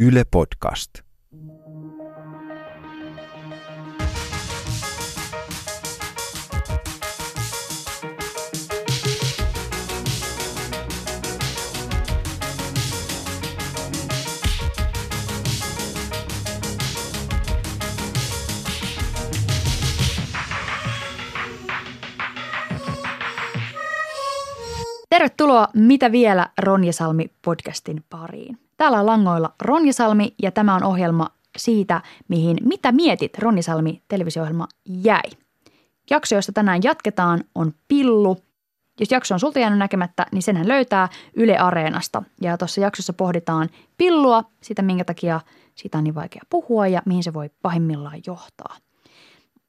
Yle Podcast. Tervetuloa Mitä vielä Ronja Salmi podcastin pariin. Täällä on langoilla Ronja Salmi ja tämä on ohjelma siitä, mihin Mitä mietit Ronja Salmi televisio-ohjelma jäi. Jakso, josta tänään jatketaan, on Pillu. Jos jakso on sulta jäänyt näkemättä, niin senhän löytää Yle Areenasta. Ja tuossa jaksossa pohditaan pillua, sitä minkä takia siitä on niin vaikea puhua ja mihin se voi pahimmillaan johtaa.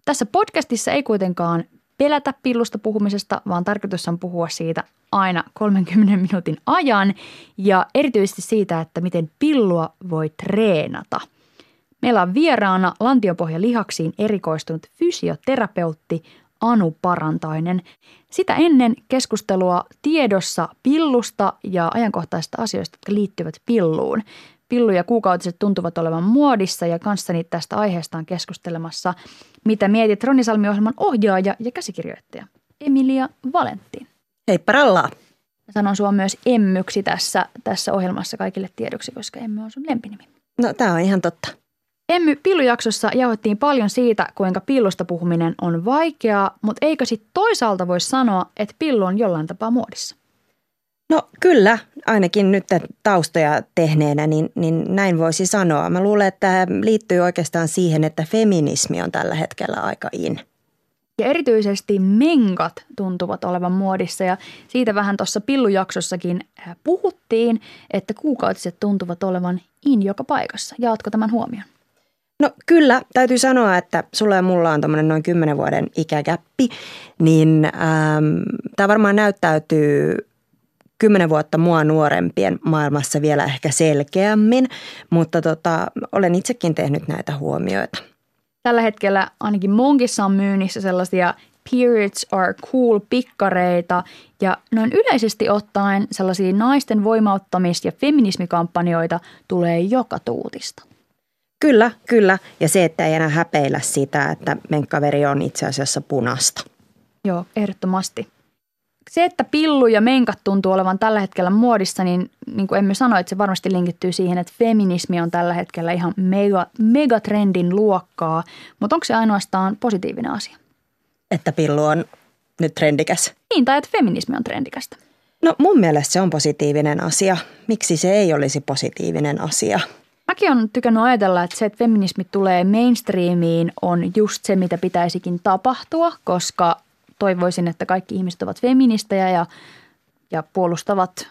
Tässä podcastissa ei kuitenkaan pelätä pillusta puhumisesta, vaan tarkoitus on puhua siitä aina 30 minuutin ajan ja erityisesti siitä, että miten pillua voi treenata. Meillä on vieraana lantiopohja lihaksiin erikoistunut fysioterapeutti Anu Parantainen. Sitä ennen keskustelua tiedossa pillusta ja ajankohtaisista asioista, jotka liittyvät pilluun. Pillu ja kuukautiset tuntuvat olevan muodissa ja kanssani tästä aiheesta on keskustelemassa Mitä mietit Ronni Salmi-ohjelman ohjaaja ja käsikirjoittaja Emilia Valentin. Heippa rallaa. Sanon sua myös Emmyksi tässä, tässä ohjelmassa kaikille tiedoksi, koska Emmy on sun lempinimi. No tämä on ihan totta. Emmy, pillujaksossa jauhettiin paljon siitä, kuinka pillusta puhuminen on vaikeaa, mutta eikö sitten toisaalta voi sanoa, että pillu on jollain tapaa muodissa? No kyllä, ainakin nyt taustoja tehneenä, niin, niin näin voisi sanoa. Mä luulen, että tämä liittyy oikeastaan siihen, että feminismi on tällä hetkellä aika in. Ja erityisesti menkat tuntuvat olevan muodissa ja siitä vähän tuossa pillujaksossakin äh, puhuttiin, että kuukautiset tuntuvat olevan in joka paikassa. Jaatko tämän huomioon? No kyllä, täytyy sanoa, että sulla ja mulla on tuommoinen noin 10 vuoden ikägäppi, niin ähm, tämä varmaan näyttäytyy kymmenen vuotta mua nuorempien maailmassa vielä ehkä selkeämmin, mutta tota, olen itsekin tehnyt näitä huomioita. Tällä hetkellä ainakin Monkissa on myynnissä sellaisia periods are cool pikkareita ja noin yleisesti ottaen sellaisia naisten voimauttamis- ja feminismikampanjoita tulee joka tuutista. Kyllä, kyllä. Ja se, että ei enää häpeillä sitä, että menkkaveri on itse asiassa punasta. Joo, ehdottomasti se, että pillu ja menkat tuntuu olevan tällä hetkellä muodissa, niin, niin kuin emme sano, että se varmasti linkittyy siihen, että feminismi on tällä hetkellä ihan mega, megatrendin luokkaa. Mutta onko se ainoastaan positiivinen asia? Että pillu on nyt trendikäs? Niin, tai että feminismi on trendikästä. No mun mielestä se on positiivinen asia. Miksi se ei olisi positiivinen asia? Mäkin on tykännyt ajatella, että se, että feminismi tulee mainstreamiin, on just se, mitä pitäisikin tapahtua, koska toivoisin, että kaikki ihmiset ovat feministejä ja, ja puolustavat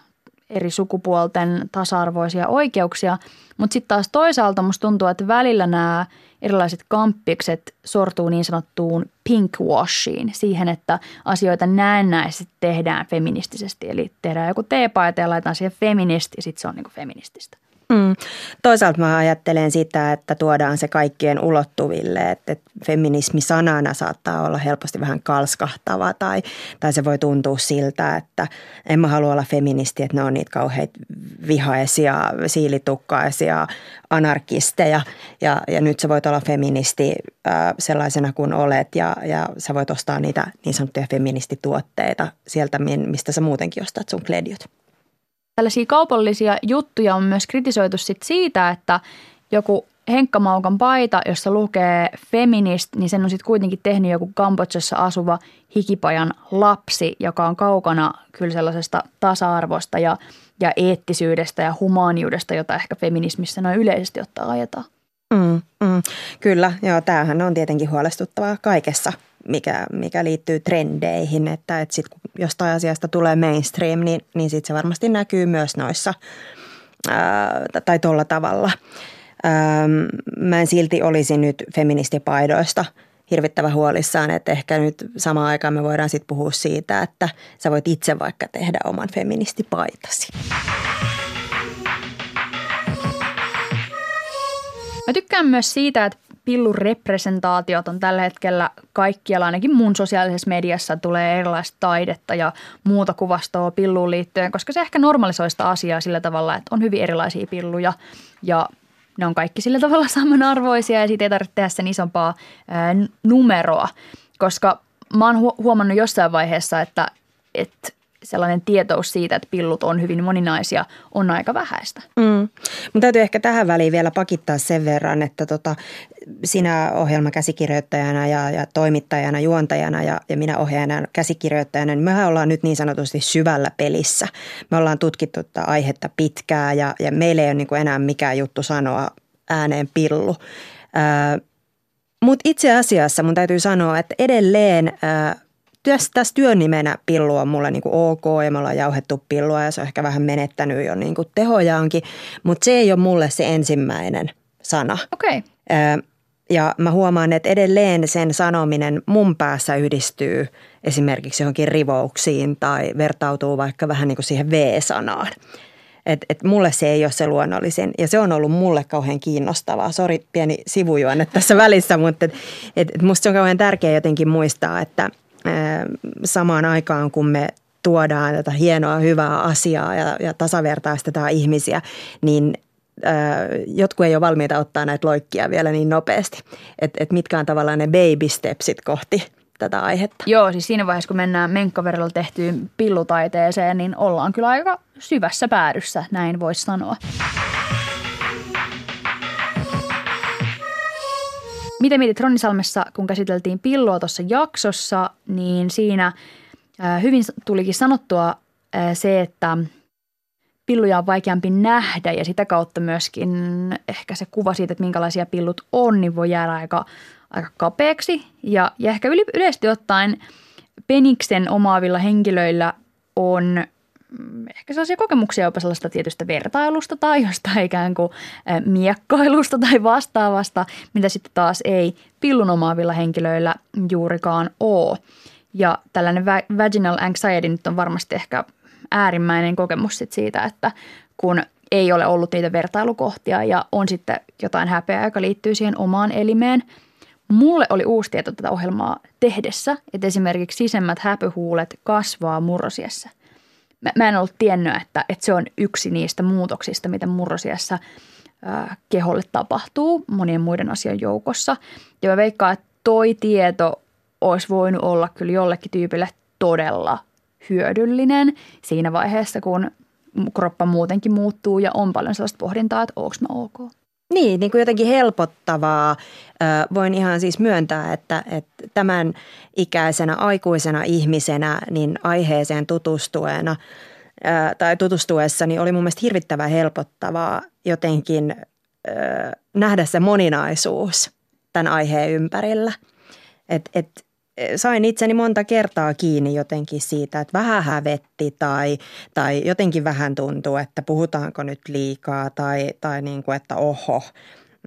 eri sukupuolten tasa-arvoisia oikeuksia. Mutta sitten taas toisaalta musta tuntuu, että välillä nämä erilaiset kamppikset sortuu niin sanottuun pinkwashiin, siihen, että asioita näennäisesti tehdään feministisesti. Eli tehdään joku teepaita ja laitetaan siihen feministi ja sitten se on niinku feminististä. Mm. Toisaalta mä ajattelen sitä, että tuodaan se kaikkien ulottuville, että, feminismi sanana saattaa olla helposti vähän kalskahtava tai, tai se voi tuntua siltä, että en mä halua olla feministi, että ne on niitä kauheita vihaisia, siilitukkaisia anarkisteja ja, ja nyt sä voit olla feministi äh, sellaisena kuin olet ja, ja sä voit ostaa niitä niin sanottuja feministituotteita sieltä, mistä sä muutenkin ostat sun kledjut. Tällaisia kaupallisia juttuja on myös kritisoitu sit siitä, että joku Henkka Maukan paita, jossa lukee feminist, niin sen on sitten kuitenkin tehnyt joku Kambodsassa asuva hikipajan lapsi, joka on kaukana kyllä sellaisesta tasa-arvosta ja, ja eettisyydestä ja humaaniudesta, jota ehkä feminismissä noin yleisesti ottaa ajetaan. Mm, mm, kyllä, joo, tämähän on tietenkin huolestuttavaa kaikessa mikä, mikä liittyy trendeihin, että, että sit kun jostain asiasta tulee mainstream, niin, niin sitten se varmasti näkyy myös noissa ää, tai tuolla tavalla. Ää, mä en silti olisi nyt feministipaidoista hirvittävä huolissaan, että ehkä nyt samaan aikaan me voidaan sitten puhua siitä, että sä voit itse vaikka tehdä oman feministipaitasi. Mä tykkään myös siitä, että pillurepresentaatiot on tällä hetkellä kaikkialla, ainakin mun sosiaalisessa mediassa tulee erilaista taidetta ja muuta kuvastoa pilluun liittyen, koska se ehkä normalisoi sitä asiaa sillä tavalla, että on hyvin erilaisia pilluja ja ne on kaikki sillä tavalla samanarvoisia ja siitä ei tarvitse tehdä sen isompaa numeroa, koska mä oon huomannut jossain vaiheessa, että, että sellainen tietous siitä, että pillut on hyvin moninaisia, on aika vähäistä. Mm. Mun täytyy ehkä tähän väliin vielä pakittaa sen verran, että tota, sinä ohjelmakäsikirjoittajana ja, ja toimittajana, juontajana ja, ja minä ohjaajana käsikirjoittajana, niin mehän ollaan nyt niin sanotusti syvällä pelissä. Me ollaan tutkittu tätä aihetta pitkään ja, ja meillä ei ole niin enää mikään juttu sanoa ääneen pillu. Mutta itse asiassa mun täytyy sanoa, että edelleen ää, tässä työnimenä pillu on mulle niin kuin ok ja me ollaan jauhettu pillua ja se on ehkä vähän menettänyt jo niin kuin tehojaankin, mutta se ei ole mulle se ensimmäinen sana. Okei. Okay. Ja mä huomaan, että edelleen sen sanominen mun päässä yhdistyy esimerkiksi johonkin rivouksiin tai vertautuu vaikka vähän niin kuin siihen V-sanaan. Et, et mulle se ei ole se luonnollisin ja se on ollut mulle kauhean kiinnostavaa. Sori pieni sivujuonne tässä välissä, mutta et, et musta se on kauhean tärkeää jotenkin muistaa, että – samaan aikaan, kun me tuodaan tätä hienoa, hyvää asiaa ja, ja tasavertaistetaan ihmisiä, niin jotkut ei ole valmiita ottaa näitä loikkia vielä niin nopeasti. Että et mitkä on tavallaan ne baby stepsit kohti tätä aihetta. Joo, siis siinä vaiheessa, kun mennään menkkaverilla tehtyyn pillutaiteeseen, niin ollaan kyllä aika syvässä päädyssä, näin voisi sanoa. Miten mietit Ronnisalmessa, kun käsiteltiin pilloa tuossa jaksossa, niin siinä hyvin tulikin sanottua se, että pilluja on vaikeampi nähdä ja sitä kautta myöskin ehkä se kuva siitä, että minkälaisia pillut on, niin voi jäädä aika, aika kapeaksi. Ja, ja ehkä yleisesti ottaen peniksen omaavilla henkilöillä on ehkä sellaisia kokemuksia jopa sellaista tietystä vertailusta tai jostain ikään kuin miekkailusta tai vastaavasta, mitä sitten taas ei pillun omaavilla henkilöillä juurikaan ole. Ja tällainen vaginal anxiety nyt on varmasti ehkä äärimmäinen kokemus sit siitä, että kun ei ole ollut niitä vertailukohtia ja on sitten jotain häpeää, joka liittyy siihen omaan elimeen. Mulle oli uusi tieto tätä ohjelmaa tehdessä, että esimerkiksi sisemmät häpyhuulet kasvaa murrosiessä – mä, mä en ollut tiennyt, että, että se on yksi niistä muutoksista, mitä murrosiassa ää, keholle tapahtuu monien muiden asian joukossa. Ja mä veikkaan, että toi tieto olisi voinut olla kyllä jollekin tyypille todella hyödyllinen siinä vaiheessa, kun kroppa muutenkin muuttuu ja on paljon sellaista pohdintaa, että onko mä ok. Niin, niin kuin jotenkin helpottavaa. Voin ihan siis myöntää, että, että tämän ikäisenä aikuisena ihmisenä niin aiheeseen tutustuena tai tutustuessani oli mun mielestä hirvittävän helpottavaa jotenkin nähdä se moninaisuus tämän aiheen ympärillä. Et, et sain itseni monta kertaa kiinni jotenkin siitä, että vähän hävetti tai, tai jotenkin vähän tuntuu, että puhutaanko nyt liikaa tai, tai niin kuin, että oho.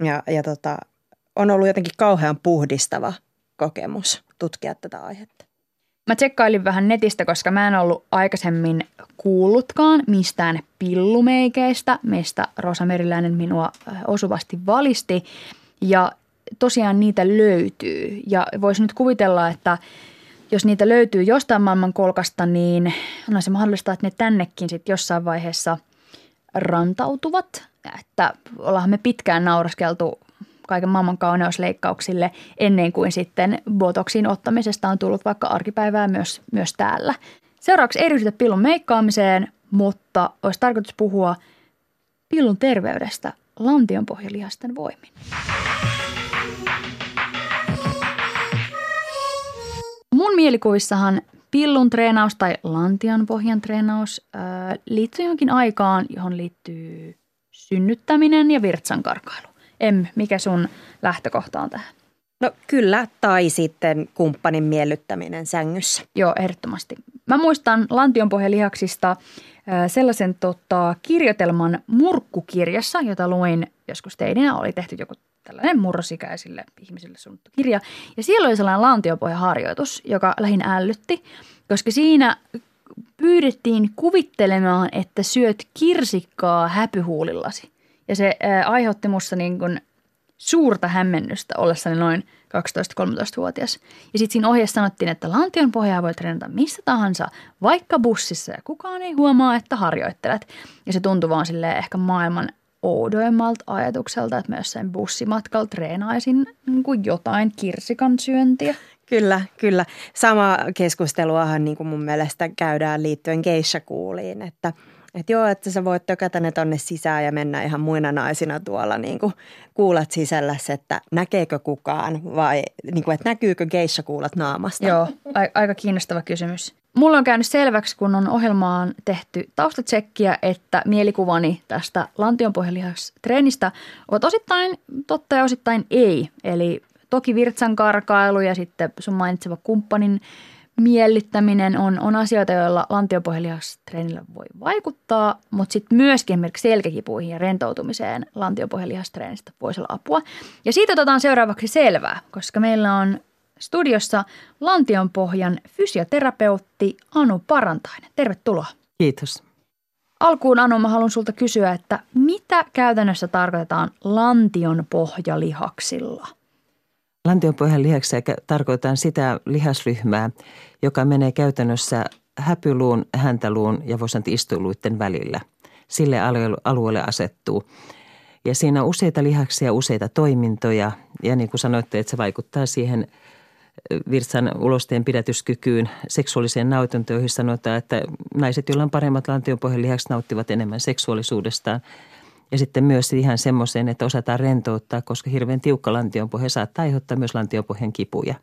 Ja, ja tota, on ollut jotenkin kauhean puhdistava kokemus tutkia tätä aihetta. Mä tsekkailin vähän netistä, koska mä en ollut aikaisemmin kuullutkaan mistään pillumeikeistä, mistä Rosa Meriläinen minua osuvasti valisti. Ja tosiaan niitä löytyy. Ja voisi nyt kuvitella, että jos niitä löytyy jostain maailman kolkasta, niin on se mahdollista, että ne tännekin sitten jossain vaiheessa rantautuvat. Että ollaan me pitkään nauraskeltu kaiken maailman kauneusleikkauksille ennen kuin sitten botoksin ottamisesta on tullut vaikka arkipäivää myös, myös täällä. Seuraavaksi ei ryhdytä pillun meikkaamiseen, mutta olisi tarkoitus puhua pillun terveydestä lantionpohjalihasten voimin. Mun mielikuvissahan pillun treenaus tai lantion pohjan treenaus ää, liittyy johonkin aikaan, johon liittyy synnyttäminen ja virtsankarkailu. Em, mikä sun lähtökohta on tähän? No kyllä, tai sitten kumppanin miellyttäminen sängyssä. Joo, ehdottomasti. Mä muistan lantionpohjalihaksista sellaisen tota, kirjoitelman murkkukirjassa, jota luin joskus teinä. Oli tehty joku tällainen murrosikäisille ihmisille suunnattu kirja. Ja siellä oli sellainen laantiopohjaharjoitus, joka lähin ällötti, koska siinä pyydettiin kuvittelemaan, että syöt kirsikkaa häpyhuulillasi. Ja se ää, aiheutti musta niin kuin suurta hämmennystä ollessani noin 12-13-vuotias. Ja sitten siinä ohjeessa sanottiin, että lantion pohjaa voi treenata missä tahansa, vaikka bussissa ja kukaan ei huomaa, että harjoittelet. Ja se tuntui vaan silleen ehkä maailman oudoimmalta ajatukselta, että myös sen bussimatkalla treenaisin niin kuin jotain kirsikan syöntiä. Kyllä, kyllä. Sama keskusteluahan niin kuin mun mielestä käydään liittyen geisha-kuuliin, että – että joo, että sä voit tökätä ne tonne sisään ja mennä ihan muina naisina tuolla niin kuin kuulat sisällä, että näkeekö kukaan vai niin kuin, että näkyykö geisha kuulat naamasta? Joo, a- aika kiinnostava kysymys. Mulla on käynyt selväksi, kun on ohjelmaan tehty taustatsekkiä, että mielikuvani tästä lantionpohjalihakstreenistä ovat osittain totta ja osittain ei. Eli toki virtsan karkailu ja sitten sun mainitseva kumppanin miellyttäminen on, on asioita, joilla lantiopohjalihastreenillä voi vaikuttaa, mutta sitten myöskin esimerkiksi selkäkipuihin ja rentoutumiseen lantiopohjalihastreenistä voisi olla apua. Ja siitä otetaan seuraavaksi selvää, koska meillä on studiossa lantionpohjan fysioterapeutti Anu Parantainen. Tervetuloa. Kiitos. Alkuun Anu, mä haluan sulta kysyä, että mitä käytännössä tarkoitetaan lantion pohjalihaksilla – Lantionpohjan lihaksi tarkoitan sitä lihasryhmää, joka menee käytännössä häpyluun, häntäluun ja voisi istuiluiden välillä. Sille alueelle asettuu. Ja siinä on useita lihaksia, useita toimintoja ja niin kuin sanoitte, että se vaikuttaa siihen virtsan ulosteen pidätyskykyyn, seksuaaliseen nautintoon, joihin sanotaan, että naiset, joilla on paremmat lantionpohjan lihakset, nauttivat enemmän seksuaalisuudestaan – ja sitten myös ihan semmoisen, että osataan rentouttaa, koska hirveän tiukka lantionpohja saattaa aiheuttaa myös lantionpohjan kipuja.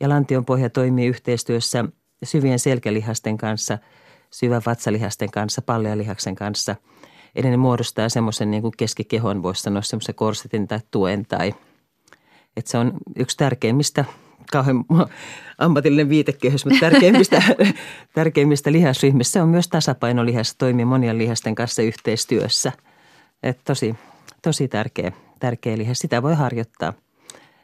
Ja lantionpohja toimii yhteistyössä syvien selkälihasten kanssa, syvän vatsalihasten kanssa, pallealihaksen kanssa. Eli ne muodostaa semmoisen niin kuin keskikehon, voisi sanoa semmoisen korsetin tai tuen tai että se on yksi tärkeimmistä kauhean ammatillinen viitekehys, mutta tärkeimmistä, tärkeimmistä lihasryhmistä se on myös tasapainolihas, toimii monien lihasten kanssa yhteistyössä – että tosi, tosi tärkeä, tärkeä lihe. Sitä voi harjoittaa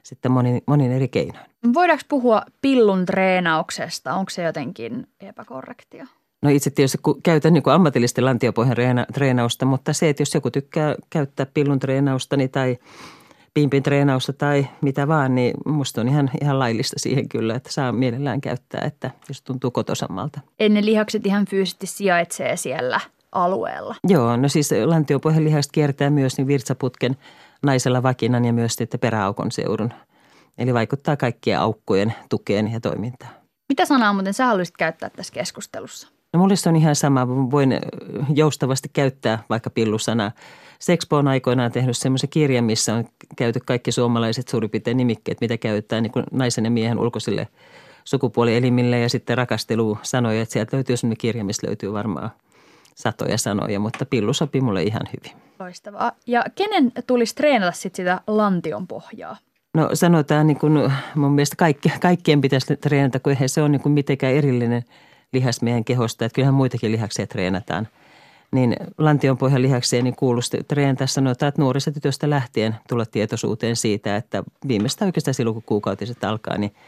sitten monin, monin eri keinoin. Voidaanko puhua pillun treenauksesta? Onko se jotenkin epäkorrektia? No itse tietysti käytän niin ammatillisten lantiopohjan treenausta, mutta se, että jos joku tykkää käyttää pillun treenausta niin tai pimpin treenausta tai mitä vaan, niin musta on ihan, ihan laillista siihen kyllä, että saa mielellään käyttää, että jos tuntuu kotosammalta. Ennen lihakset ihan fyysisesti sijaitsee siellä – alueella. Joo, no siis lantiopohjan lihasta kiertää myös niin virtsaputken naisella vakinan ja myös sitten peräaukon seudun. Eli vaikuttaa kaikkien aukkojen tukeen ja toimintaan. Mitä sanaa muuten sä haluaisit käyttää tässä keskustelussa? No mulle se on ihan sama. Voin joustavasti käyttää vaikka pillusanaa. Sexpo on aikoinaan tehnyt semmoisen kirjan, missä on käyty kaikki suomalaiset suurin piirtein nimikkeet, mitä käytetään niin naisen ja miehen ulkoisille sukupuolielimille ja sitten rakastelu sanoja, että sieltä löytyy semmoinen kirja, missä löytyy varmaan – satoja sanoja, mutta pillu sopi mulle ihan hyvin. Loistavaa. Ja kenen tulisi treenata sit sitä lantion pohjaa? No sanotaan niin kuin mun mielestä kaikki, kaikkien pitäisi treenata, kun eihän se ole niin kuin mitenkään erillinen lihas meidän kehosta. Että kyllähän muitakin lihaksia treenataan. Niin lantion pohjan lihakseen niin kuulusti treenata sanotaan, että nuorista tytöstä lähtien tulla tietoisuuteen siitä, että viimeistä oikeastaan silloin kun kuukautiset alkaa, niin –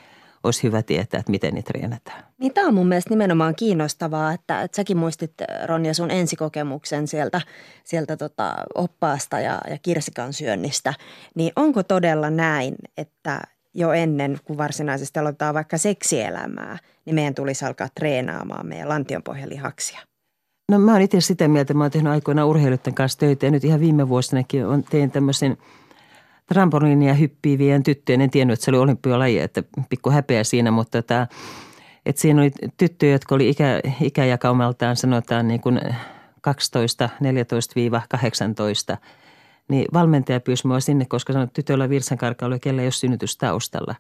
olisi hyvä tietää, että miten niitä treenataan. Niin tämä on mun mielestä nimenomaan kiinnostavaa, että, että säkin muistit Ronja sun ensikokemuksen sieltä, sieltä tota oppaasta ja, ja kirsikan syönnistä. Niin onko todella näin, että jo ennen kuin varsinaisesti aloitetaan vaikka seksielämää, niin meidän tulisi alkaa treenaamaan meidän lantionpohjalihaksia? No mä oon itse sitä mieltä, mä oon tehnyt aikoinaan urheilijoiden kanssa töitä ja nyt ihan viime vuosinakin on, tein tämmöisen – trampoliinia hyppivien tyttöjen. En tiennyt, että se oli olympialaji, että pikku häpeä siinä, mutta tämä, että siinä oli tyttöjä, jotka oli ikä, ikäjakaumaltaan sanotaan niin kuin 12, 14-18. Niin valmentaja pyysi mua sinne, koska sanoi, että tytöllä virsankarkailu, kellä ei ole synnytystaustalla.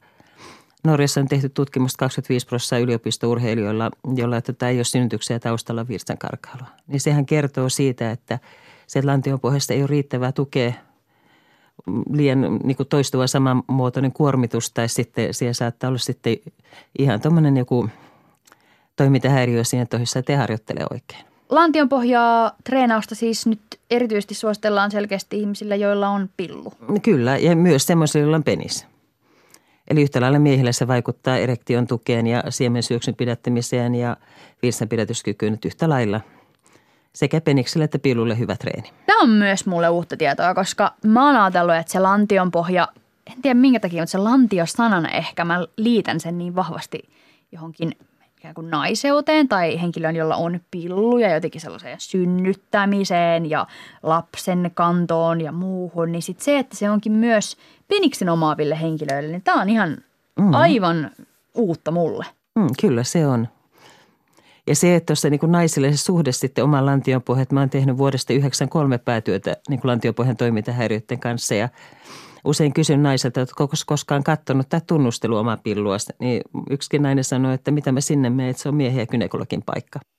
Norjassa on tehty tutkimusta 25 prosenttia yliopistourheilijoilla, joilla tätä ei ole synnytyksiä taustalla virsankarkailua. Niin sehän kertoo siitä, että se lantion ei ole riittävää tukea liian niin kuin toistuva samanmuotoinen kuormitus tai sitten siellä saattaa olla sitten ihan tuommoinen joku toimintahäiriö siinä että ei harjoittele oikein. Lantion pohjaa treenausta siis nyt erityisesti suositellaan selkeästi ihmisillä, joilla on pillu. Kyllä, ja myös semmoisilla, joilla on penis. Eli yhtä lailla miehillä se vaikuttaa erektion tukeen ja siemensyöksyn pidättämiseen ja virsanpidätyskykyyn nyt yhtä lailla – sekä penikselle että pilulle hyvä treeni. Tämä on myös mulle uutta tietoa, koska mä oon ajatellut, että se lantion pohja, en tiedä minkä takia, mutta se lantio sanana ehkä, mä liitän sen niin vahvasti johonkin ikään kuin naiseuteen tai henkilöön, jolla on pilluja jotenkin sellaiseen synnyttämiseen ja lapsen kantoon ja muuhun, niin sitten se, että se onkin myös peniksen omaaville henkilöille, niin tämä on ihan mm. aivan uutta mulle. Mm, kyllä se on. Ja se, että tuossa niin naisille se suhde sitten oman lantionpohjan, että mä oon tehnyt vuodesta 93 päätyötä niin lantionpohjan toimintahäiriöiden kanssa ja usein kysyn naiselta, että onko koskaan katsonut tai tunnustelu omaa pillua, niin yksikin nainen sanoi, että mitä mä sinne menen, että se on miehen ja kynekologin paikka.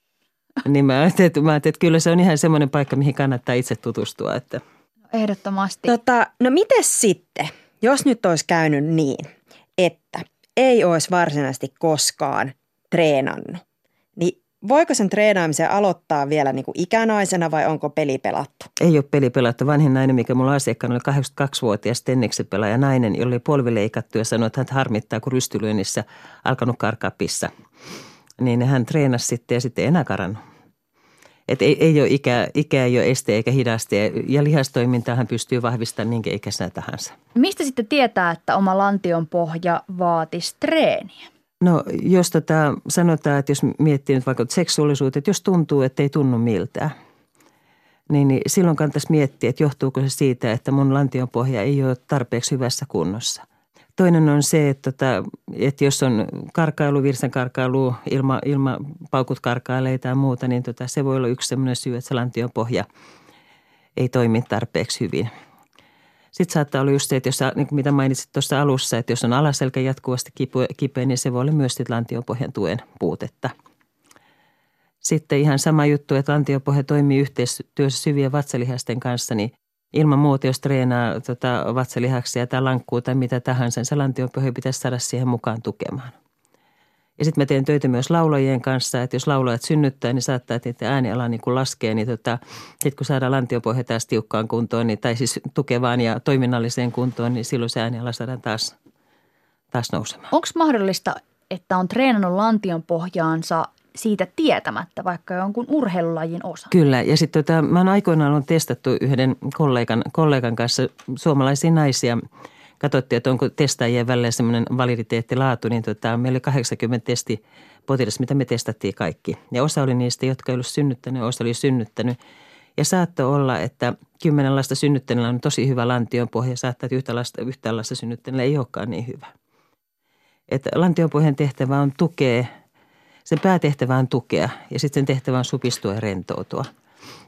Niin mä ajattelin, että, mä ajattelin, että kyllä se on ihan semmoinen paikka, mihin kannattaa itse tutustua. Että. Ehdottomasti. Tota, no miten sitten, jos nyt olisi käynyt niin, että ei olisi varsinaisesti koskaan treenannut, voiko sen treenaamisen aloittaa vielä niin kuin ikänaisena vai onko peli pelattu? Ei ole peli pelattu. Vanhin nainen, mikä mulla asiakkaana oli 82-vuotias tenniksen pelaaja nainen, jolla oli polvi leikattu ja sanoi, että hän harmittaa, kun rystylyönnissä alkanut karkaa pissa. Niin hän treenasi sitten ja sitten enää karannut. Et ei, ei ole ikä, ikä ei ole este eikä hidaste ja lihastoimintaa hän pystyy vahvistamaan minkä ikäisenä tahansa. Mistä sitten tietää, että oma lantion pohja vaatisi treeniä? No jos tota, sanotaan, että jos miettii nyt vaikka seksuaalisuutta, että jos tuntuu, että ei tunnu miltään, niin, niin silloin kannattaisi miettiä, että johtuuko se siitä, että mun lantion pohja ei ole tarpeeksi hyvässä kunnossa. Toinen on se, että, tota, että jos on karkailu, virsan karkailu, ilma, ilma paukut karkailee tai muuta, niin tota, se voi olla yksi sellainen syy, että se lantion pohja ei toimi tarpeeksi hyvin – sitten saattaa olla just se, että jos, niin kuin mitä mainitsit tuossa alussa, että jos on alaselkä jatkuvasti kipeä, niin se voi olla myös lantiopohjan tuen puutetta. Sitten ihan sama juttu, että lantiopohja toimii yhteistyössä syvien vatsalihasten kanssa, niin ilman muuta, jos treenaa tota, vatsalihaksia tai lankkuu tai mitä tahansa, niin se lantiopohja pitäisi saada siihen mukaan tukemaan. Ja sitten mä teen töitä myös laulajien kanssa, että jos laulajat synnyttää, niin saattaa, että niiden ääniala niin kuin laskee, niin tota, sitten kun saadaan lantiopohja taas tiukkaan kuntoon, niin, tai siis tukevaan ja toiminnalliseen kuntoon, niin silloin se ääniala saadaan taas, taas nousemaan. Onko mahdollista, että on treenannut lantion pohjaansa siitä tietämättä, vaikka jonkun urheilulajin osa. Kyllä, ja sitten tota, mä oon aikoinaan on testattu yhden kollegan, kollegan kanssa suomalaisia naisia – katsottiin, että onko testaajien välillä semmoinen validiteettilaatu, niin tota, meillä oli 80 testi potilas, mitä me testattiin kaikki. Ja osa oli niistä, jotka ei ollut synnyttänyt, osa oli synnyttänyt. Ja saattoi olla, että kymmenen lasta synnyttäneellä on tosi hyvä lantionpohja, saattaa, että yhtä lasta, yhtä lasta synnyttäneellä ei olekaan niin hyvä. Että lantionpohjan tehtävä on tukea, sen päätehtävä on tukea ja sitten sen tehtävä on supistua ja rentoutua –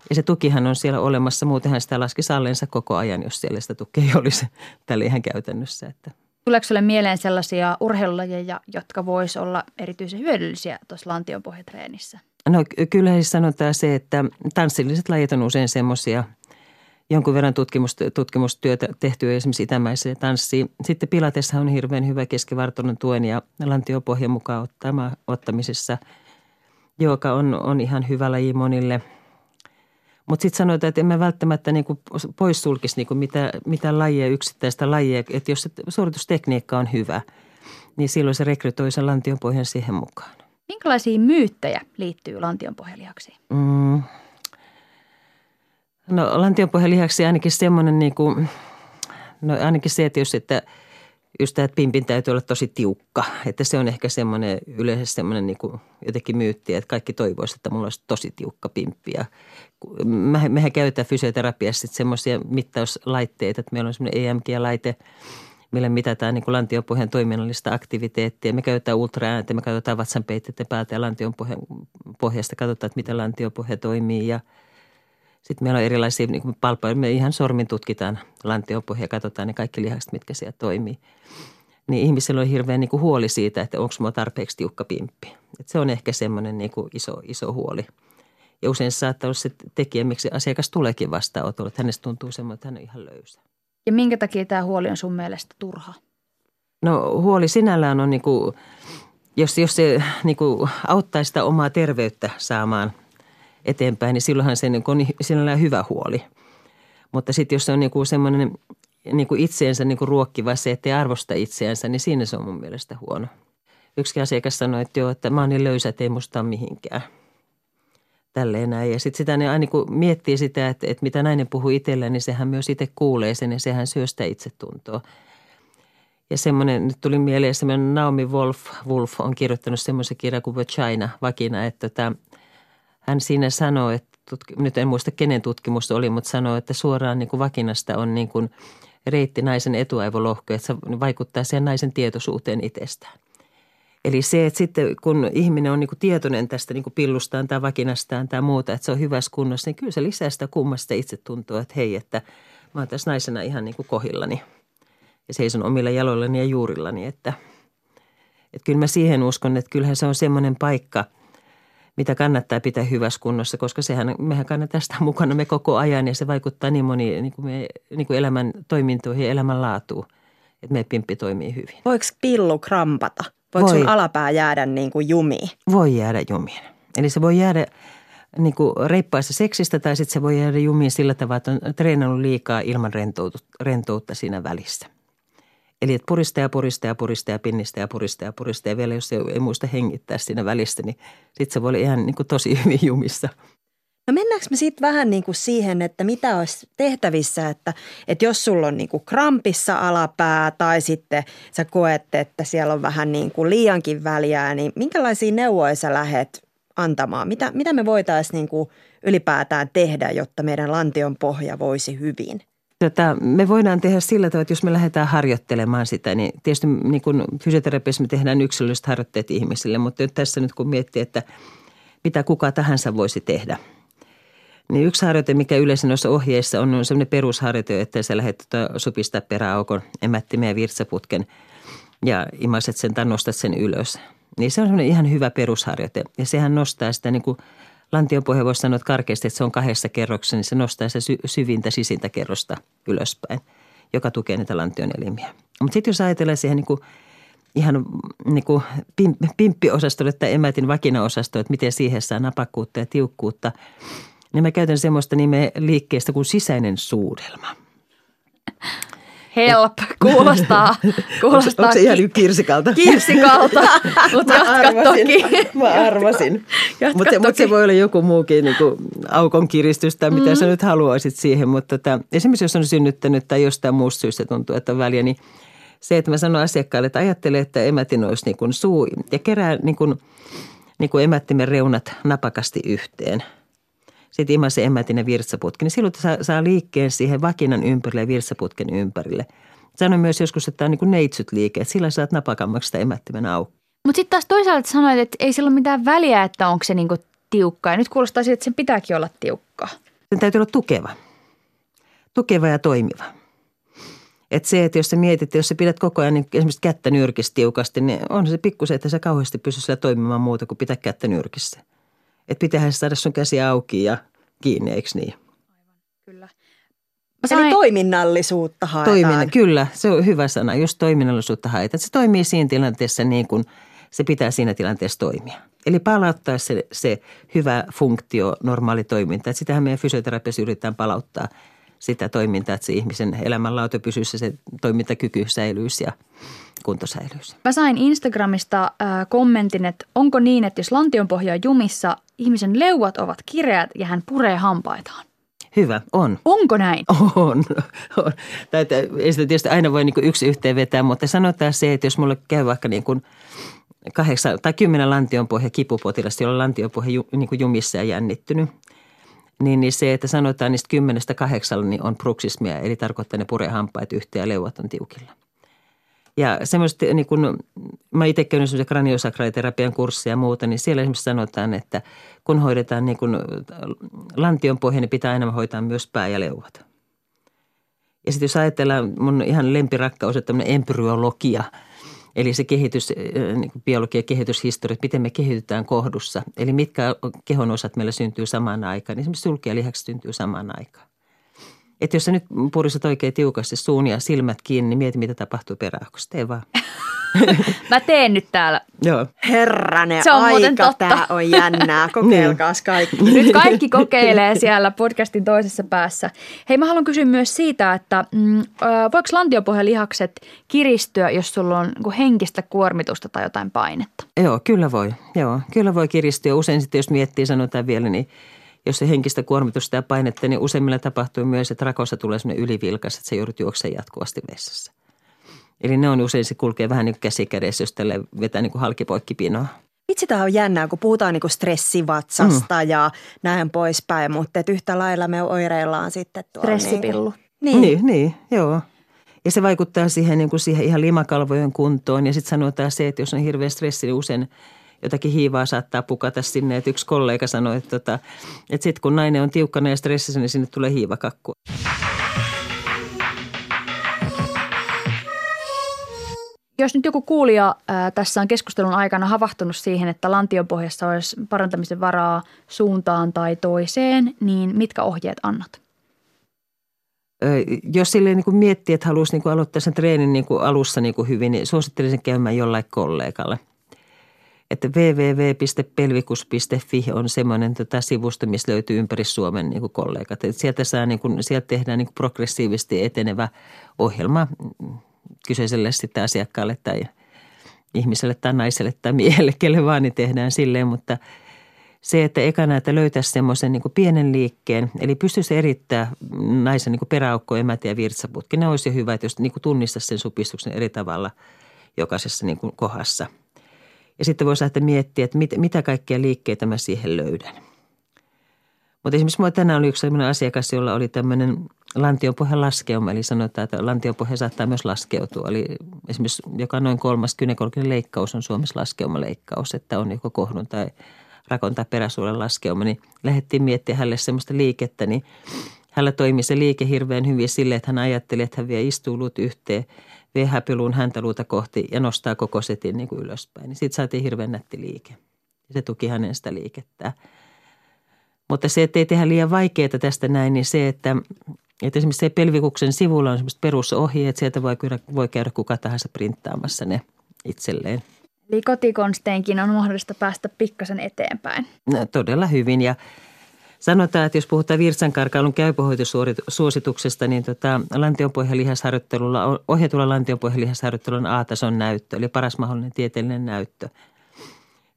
ja se tukihan on siellä olemassa, muutenhan sitä laski sallensa koko ajan, jos siellä sitä tukea ei olisi tällä ihan käytännössä. Että. Tuleeko sinulle mieleen sellaisia urheilulajeja, jotka vois olla erityisen hyödyllisiä tuossa lantionpohjatreenissä? No kyllä siis sanotaan se, että tanssilliset lajit on usein semmoisia, jonkun verran tutkimus, tutkimustyötä tehty esimerkiksi itämäiseen tanssiin. Sitten pilatessa on hirveän hyvä keskivartalon tuen ja lantiopohjan mukaan ottama, ottamisessa, joka on, on ihan hyvä laji monille – mutta sitten sanotaan, että emme välttämättä niinku poissulkisi niinku mitä, mitä lajia, yksittäistä lajia. Että jos se suoritustekniikka on hyvä, niin silloin se rekrytoi sen lantionpohjan siihen mukaan. Minkälaisia myyttejä liittyy lantionpohjalihaksiin? Mm. No lantionpohjalihaksi ainakin semmoinen, niinku, no ainakin se, että jos että – just tämä, että pimpin täytyy olla tosi tiukka. Että se on ehkä semmoinen yleensä semmoinen niin kuin jotenkin myytti, että kaikki toivoisivat, että mulla olisi tosi tiukka pimppi. Ja mehän, mehän käytetään fysioterapiassa semmoisia mittauslaitteita, että meillä on semmoinen EMG-laite, millä mitataan niin lantiopohjan toiminnallista aktiviteettia. Me käytetään ultraääntä, me katsotaan vatsanpeitteiden päältä ja lantionpohjasta katsotaan, että miten lantiopohja toimii ja – sitten meillä on erilaisia niin palpoja. Me ihan sormin tutkitaan lantiopohja ja katsotaan ne kaikki lihakset, mitkä siellä toimii. Niin ihmisillä on hirveän niin kuin huoli siitä, että onko minulla tarpeeksi tiukka pimppi. Et se on ehkä semmoinen niin kuin iso, iso huoli. Ja usein se saattaa olla se tekijä, miksi asiakas tuleekin vastaanotolle, että hänestä tuntuu semmoinen, että hän on ihan löysä. Ja minkä takia tämä huoli on sun mielestä turha? No huoli sinällään on niin kuin, jos, jos se niin kuin auttaa sitä omaa terveyttä saamaan – eteenpäin, niin silloinhan se niin on sinällään hyvä huoli. Mutta sitten jos se on niin kuin semmoinen niin kuin itseensä niin kuin ruokkiva se, ettei arvosta itseänsä, niin siinä se on mun mielestä huono. Yksi asiakas sanoi, että joo, että mä oon niin löysä, että ei musta mihinkään. Tälleen näin. Ja sitten sitä ne aina kun miettii sitä, että, että mitä nainen puhuu itselleen, niin sehän myös itse kuulee sen ja sehän syö sitä itsetuntoa. Ja semmoinen, nyt tuli mieleen semmoinen Naomi Wolf, Wolf on kirjoittanut semmoisen kirjan kuin China vakina, että tämä, hän siinä sanoo, että tutki, nyt en muista kenen tutkimus oli, mutta sanoo, että suoraan niin kuin vakinasta on niin kuin reitti naisen etuaivolohko, että se vaikuttaa siihen naisen tietoisuuteen itsestään. Eli se, että sitten kun ihminen on niin kuin tietoinen tästä niin kuin pillustaan tai vakinastaan tai muuta, että se on hyvässä kunnossa, niin kyllä se lisää sitä kummasta itse tuntuu, että hei, että mä oon tässä naisena ihan niin kuin kohillani ja seison omilla jaloillani ja juurillani, että, että kyllä mä siihen uskon, että kyllähän se on semmoinen paikka, mitä kannattaa pitää hyvässä kunnossa, koska sehän, mehän kannattaa sitä mukana me koko ajan ja se vaikuttaa niin moni niin kuin me, niin kuin elämän toimintoihin ja elämän laatuun, että meidän pimppi toimii hyvin. Voiko pillu krampata? Voiko voi. sun alapää jäädä niin kuin jumiin? Voi jäädä jumiin. Eli se voi jäädä niin kuin reippaassa seksistä tai sitten se voi jäädä jumiin sillä tavalla, että on treenannut liikaa ilman rentoutta siinä välissä. Eli että purista ja purista ja purista ja pinnistä ja purista ja purista ja vielä jos ei, ei muista hengittää siinä välissä, niin sitten se voi olla ihan niin kuin tosi hyvin jumissa. No mennäänkö me sitten vähän niin kuin siihen, että mitä olisi tehtävissä, että, että jos sulla on niin kuin krampissa alapää tai sitten sä koette, että siellä on vähän niin kuin liiankin väliä, niin minkälaisia neuvoja sä lähet antamaan? Mitä, mitä me voitaisiin niin kuin ylipäätään tehdä, jotta meidän lantion pohja voisi hyvin? Tätä, me voidaan tehdä sillä tavalla, että jos me lähdetään harjoittelemaan sitä, niin tietysti niin kuin fysioterapiassa me tehdään yksilölliset harjoitteet ihmisille, mutta tässä nyt kun miettii, että mitä kuka tahansa voisi tehdä – niin yksi harjoite, mikä yleensä noissa ohjeissa on, on sellainen perusharjoite, että sä lähdet tuota supistaa peräaukon emättimen ja virtsaputken ja imaset sen tai nostat sen ylös. Niin se on sellainen ihan hyvä perusharjoite ja sehän nostaa sitä niin kuin lantion pohja voisi sanoa että karkeasti, että se on kahdessa kerroksessa, niin se nostaa se sy- syvintä sisintä kerrosta ylöspäin, joka tukee niitä lantion elimiä. Mutta sitten jos ajatellaan siihen niin kuin ihan niin kuin pimppiosastolle tai emätin vakinaosastolle, että miten siihen saa napakkuutta ja tiukkuutta – niin mä käytän semmoista nimeä liikkeestä kuin sisäinen suudelma. Help, kuulostaa. kuulostaa onko, se ihan kirsikalta? Kirsikalta, mutta jatka toki. Mä arvasin. Mutta se, mut se voi olla joku muukin niin kuin aukon kiristys tai mitä mm. sä nyt haluaisit siihen. Mutta tota, esimerkiksi jos on synnyttänyt tai jostain muusta syystä tuntuu, että on väliä, niin se, että mä sanon asiakkaalle, että ajattele, että emätin olisi niin kuin suu ja kerää niin kuin, niin kuin emättimen reunat napakasti yhteen – sitten imasi emätinen virtsaputki, niin silloin saa, saa liikkeen siihen vakinan ympärille ja virtsaputken ympärille. Sanoin myös joskus, että tämä on niin kuin neitsyt liike, että sillä saat napakammaksi sitä emättimen auki. Mutta sitten taas toisaalta sanoit, että ei sillä ole mitään väliä, että onko se niin kuin tiukka. Ja nyt kuulostaa siltä, että sen pitääkin olla tiukka. Sen täytyy olla tukeva. Tukeva ja toimiva. Et se, että jos sä mietit, että jos sä pidät koko ajan niin esimerkiksi kättä nyrkissä tiukasti, niin on se pikkusen, että sä kauheasti pysy siellä toimimaan muuta kuin pitää kättä nyrkissä. Että pitäähän saada sun käsi auki ja kiinni, eikö niin? Aivan, kyllä. Mä sain... Eli toiminnallisuutta haetaan. Toiminna, kyllä, se on hyvä sana, just toiminnallisuutta haetaan. Se toimii siinä tilanteessa niin kuin se pitää siinä tilanteessa toimia. Eli palauttaa se, se hyvä funktio, normaali toiminta. Että sitähän meidän fysioterapiassa yritetään palauttaa sitä toimintaa, että se ihmisen elämänlaatu pysyisi, se toimintakyky säilyisi ja kunto säilyisi. Mä sain Instagramista äh, kommentin, että onko niin, että jos lantionpohja on jumissa, ihmisen leuat ovat kireät ja hän puree hampaitaan. Hyvä, on. Onko näin? On. on. Tai, ei sitä tietysti aina voi niin yksi yhteen vetää, mutta sanotaan se, että jos mulle käy vaikka niin kuin kahdeksan tai kymmenen lantionpohja kipupotilasta, jolla lantionpohja ju, niin kuin jumissa ja jännittynyt, niin, niin se, että sanotaan niistä kymmenestä kahdeksalla, niin on bruksismia, eli tarkoittaa ne puree hampaat yhteen ja leuat on tiukilla. Ja semmoista, niin kun mä itse käyn semmoisia kraniosakraaliterapian kursseja ja muuta, niin siellä esimerkiksi sanotaan, että kun hoidetaan niin kun lantion pohja, niin pitää aina hoitaa myös pää ja leuat. Ja sitten jos ajatellaan mun ihan lempirakkaus, että tämmöinen embryologia, eli se kehitys, niin biologia, kehityshistoria, miten me kehitytään kohdussa. Eli mitkä kehon osat meillä syntyy samaan aikaan. Niin esimerkiksi sulkijalihakset syntyy samaan aikaan. Että jos sä nyt puristat oikein tiukasti suun ja silmät kiinni, niin mieti mitä tapahtuu peräaukossa. Tee vaan. Mä teen nyt täällä. Joo. Herranen Se on aika, totta. tää on jännää. Kokeilkaas kaikki. Nyt kaikki kokeilee siellä podcastin toisessa päässä. Hei, mä haluan kysyä myös siitä, että mm, voiko lantiopohjalihakset kiristyä, jos sulla on niin henkistä kuormitusta tai jotain painetta? Joo, kyllä voi. Joo, kyllä voi kiristyä. Usein sitten, jos miettii, sanotaan vielä, niin – jos se henkistä kuormitusta ja painetta, niin useimmilla tapahtuu myös, että rakossa tulee sellainen ylivilkas, että se joudut juoksemaan jatkuvasti vessassa. Eli ne on usein, se kulkee vähän niin kuin käsikädessä, jos tälle vetää niin kuin halkipoikkipinoa. Vitsi, tämä on jännää, kun puhutaan niin kuin stressivatsasta mm. ja näin poispäin, mutta että yhtä lailla me oireillaan sitten tuolla. Stressipillu. Niin, niin, niin joo. Ja se vaikuttaa siihen, niin kuin siihen ihan limakalvojen kuntoon. Ja sitten sanotaan se, että jos on hirveä stressi, niin usein jotakin hiivaa saattaa pukata sinne. Että yksi kollega sanoi, että, tota, että sitten kun nainen on tiukkana ja stressissä, niin sinne tulee hiivakakku. Jos nyt joku kuulija ää, tässä on keskustelun aikana havahtunut siihen, että lantiopohjassa olisi parantamisen varaa suuntaan tai toiseen, niin mitkä ohjeet annat? jos sille niin miettii, että haluaisi niin aloittaa sen treenin niin alussa niin kuin hyvin, niin suosittelisin käymään jollain kollegalle. Että www.pelvikus.fi on semmoinen tota sivusto, missä löytyy ympäri Suomen niin kuin kollegat. Et sieltä, saa, niin kuin, sieltä tehdään niin kuin progressiivisesti etenevä ohjelma kyseiselle sitten asiakkaalle tai ihmiselle tai naiselle tai miehelle, kelle vaan, niin tehdään silleen, mutta – se, että ekana, että löytäisi semmoisen niin pienen liikkeen, eli pystyisi erittää naisen niin peräaukko, emät ja virtsaputki. Ne olisi jo hyvä, että jos niin tunnistaisi sen supistuksen eri tavalla jokaisessa niin kuin kohdassa. Ja sitten voisi lähteä miettiä, että mit, mitä kaikkia liikkeitä mä siihen löydän. Mutta esimerkiksi minulla tänään oli yksi sellainen asiakas, jolla oli tämmöinen lantiopohjan laskeuma, eli sanotaan, että lantiopohja saattaa myös laskeutua. Eli esimerkiksi joka noin kolmas kynekologinen leikkaus on Suomessa laskeumaleikkaus, että on joko kohdun tai – rakontaa peräsuolen laskeuma, niin lähdettiin miettimään hänelle semmoista liikettä, niin hänellä toimi se liike hirveän hyvin sille, että hän ajatteli, että hän vie istuulut yhteen, vie häpyluun häntäluuta kohti ja nostaa koko setin niin kuin ylöspäin. Niin siitä saatiin hirveän nätti liike. Se tuki hänen sitä liikettä. Mutta se, että ei tehdä liian vaikeaa tästä näin, niin se, että, että esimerkiksi se pelvikuksen sivulla on semmoiset perusohjeet, sieltä voi, voi käydä kuka tahansa printtaamassa ne itselleen – Eli kotikonsteinkin on mahdollista päästä pikkasen eteenpäin. No, todella hyvin ja sanotaan, että jos puhutaan virtsankarkailun käypähoitosuosituksesta, niin tota, lantionpohjalihasharjoittelulla, ohjatulla lantionpohjalihasharjoittelulla on A-tason näyttö, eli paras mahdollinen tieteellinen näyttö.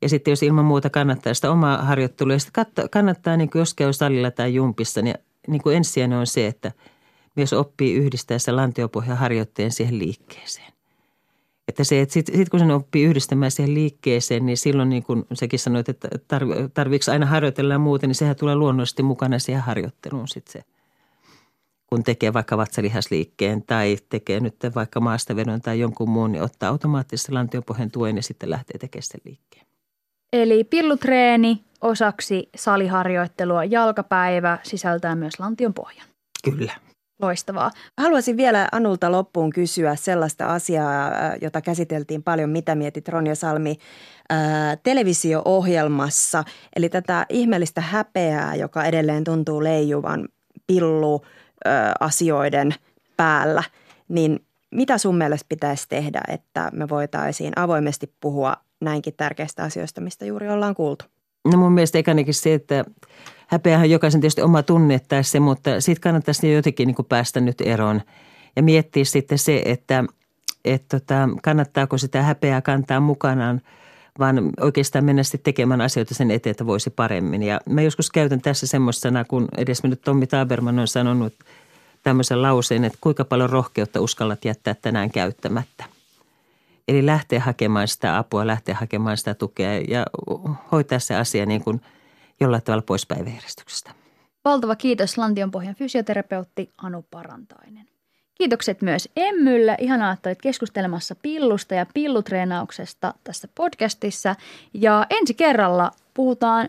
Ja sitten jos ilman muuta kannattaa sitä omaa harjoittelua, ja sitten kannattaa, niin jos käy salilla tai jumpissa, niin, niin kuin ensisijainen on se, että myös oppii yhdistää se lantiopohjaharjoitteen siihen liikkeeseen. Että se, että sitten sit kun sen oppii yhdistämään siihen liikkeeseen, niin silloin niin kuin säkin sanoit, että tarvi, tarviiko aina harjoitella ja muuten, niin sehän tulee luonnollisesti mukana siihen harjoitteluun sitten se. Kun tekee vaikka vatsalihasliikkeen tai tekee nyt vaikka maastavedon tai jonkun muun, niin ottaa automaattisesti lantiopohjan tuen ja sitten lähtee tekemään sen liikkeen. Eli pillutreeni osaksi saliharjoittelua jalkapäivä sisältää myös lantion pohjan. Kyllä. Loistavaa. Haluaisin vielä Anulta loppuun kysyä sellaista asiaa, äh, jota käsiteltiin paljon, mitä mietit Ronja Salmi ää, äh, televisio-ohjelmassa. Eli tätä ihmeellistä häpeää, joka edelleen tuntuu leijuvan pillu ää, asioiden päällä. Niin mitä sun mielestä pitäisi tehdä, että me voitaisiin avoimesti puhua näinkin tärkeistä asioista, mistä juuri ollaan kuultu? No mun mielestä ekanakin se, että häpeähän jokaisen tietysti oma tunne tässä, mutta siitä kannattaisi jotenkin niin päästä nyt eroon ja miettiä sitten se, että, että tota, kannattaako sitä häpeää kantaa mukanaan, vaan oikeastaan mennä sitten tekemään asioita sen eteen, että voisi paremmin. Ja mä joskus käytän tässä semmoista sanaa, kun edesmennyt Tommi Taberman on sanonut tämmöisen lauseen, että kuinka paljon rohkeutta uskallat jättää tänään käyttämättä. Eli lähteä hakemaan sitä apua, lähteä hakemaan sitä tukea ja hoitaa se asia niin kuin – jollain tavalla pois päiväjärjestyksestä. Valtava kiitos Lantionpohjan fysioterapeutti Anu Parantainen. Kiitokset myös Emmylle. Ihanaa, että olit keskustelemassa pillusta ja pillutreenauksesta tässä podcastissa. Ja ensi kerralla puhutaan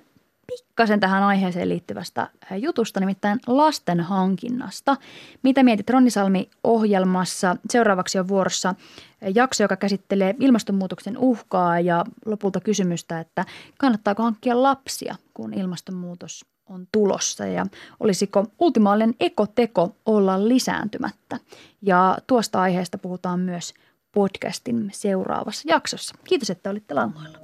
pikkasen tähän aiheeseen liittyvästä jutusta, nimittäin lasten hankinnasta. Mitä mietit Ronnisalmi ohjelmassa? Seuraavaksi on vuorossa jakso, joka käsittelee ilmastonmuutoksen uhkaa ja lopulta kysymystä, että kannattaako hankkia lapsia, kun ilmastonmuutos on tulossa ja olisiko ultimaalinen ekoteko olla lisääntymättä. Ja tuosta aiheesta puhutaan myös podcastin seuraavassa jaksossa. Kiitos, että olitte langoilla.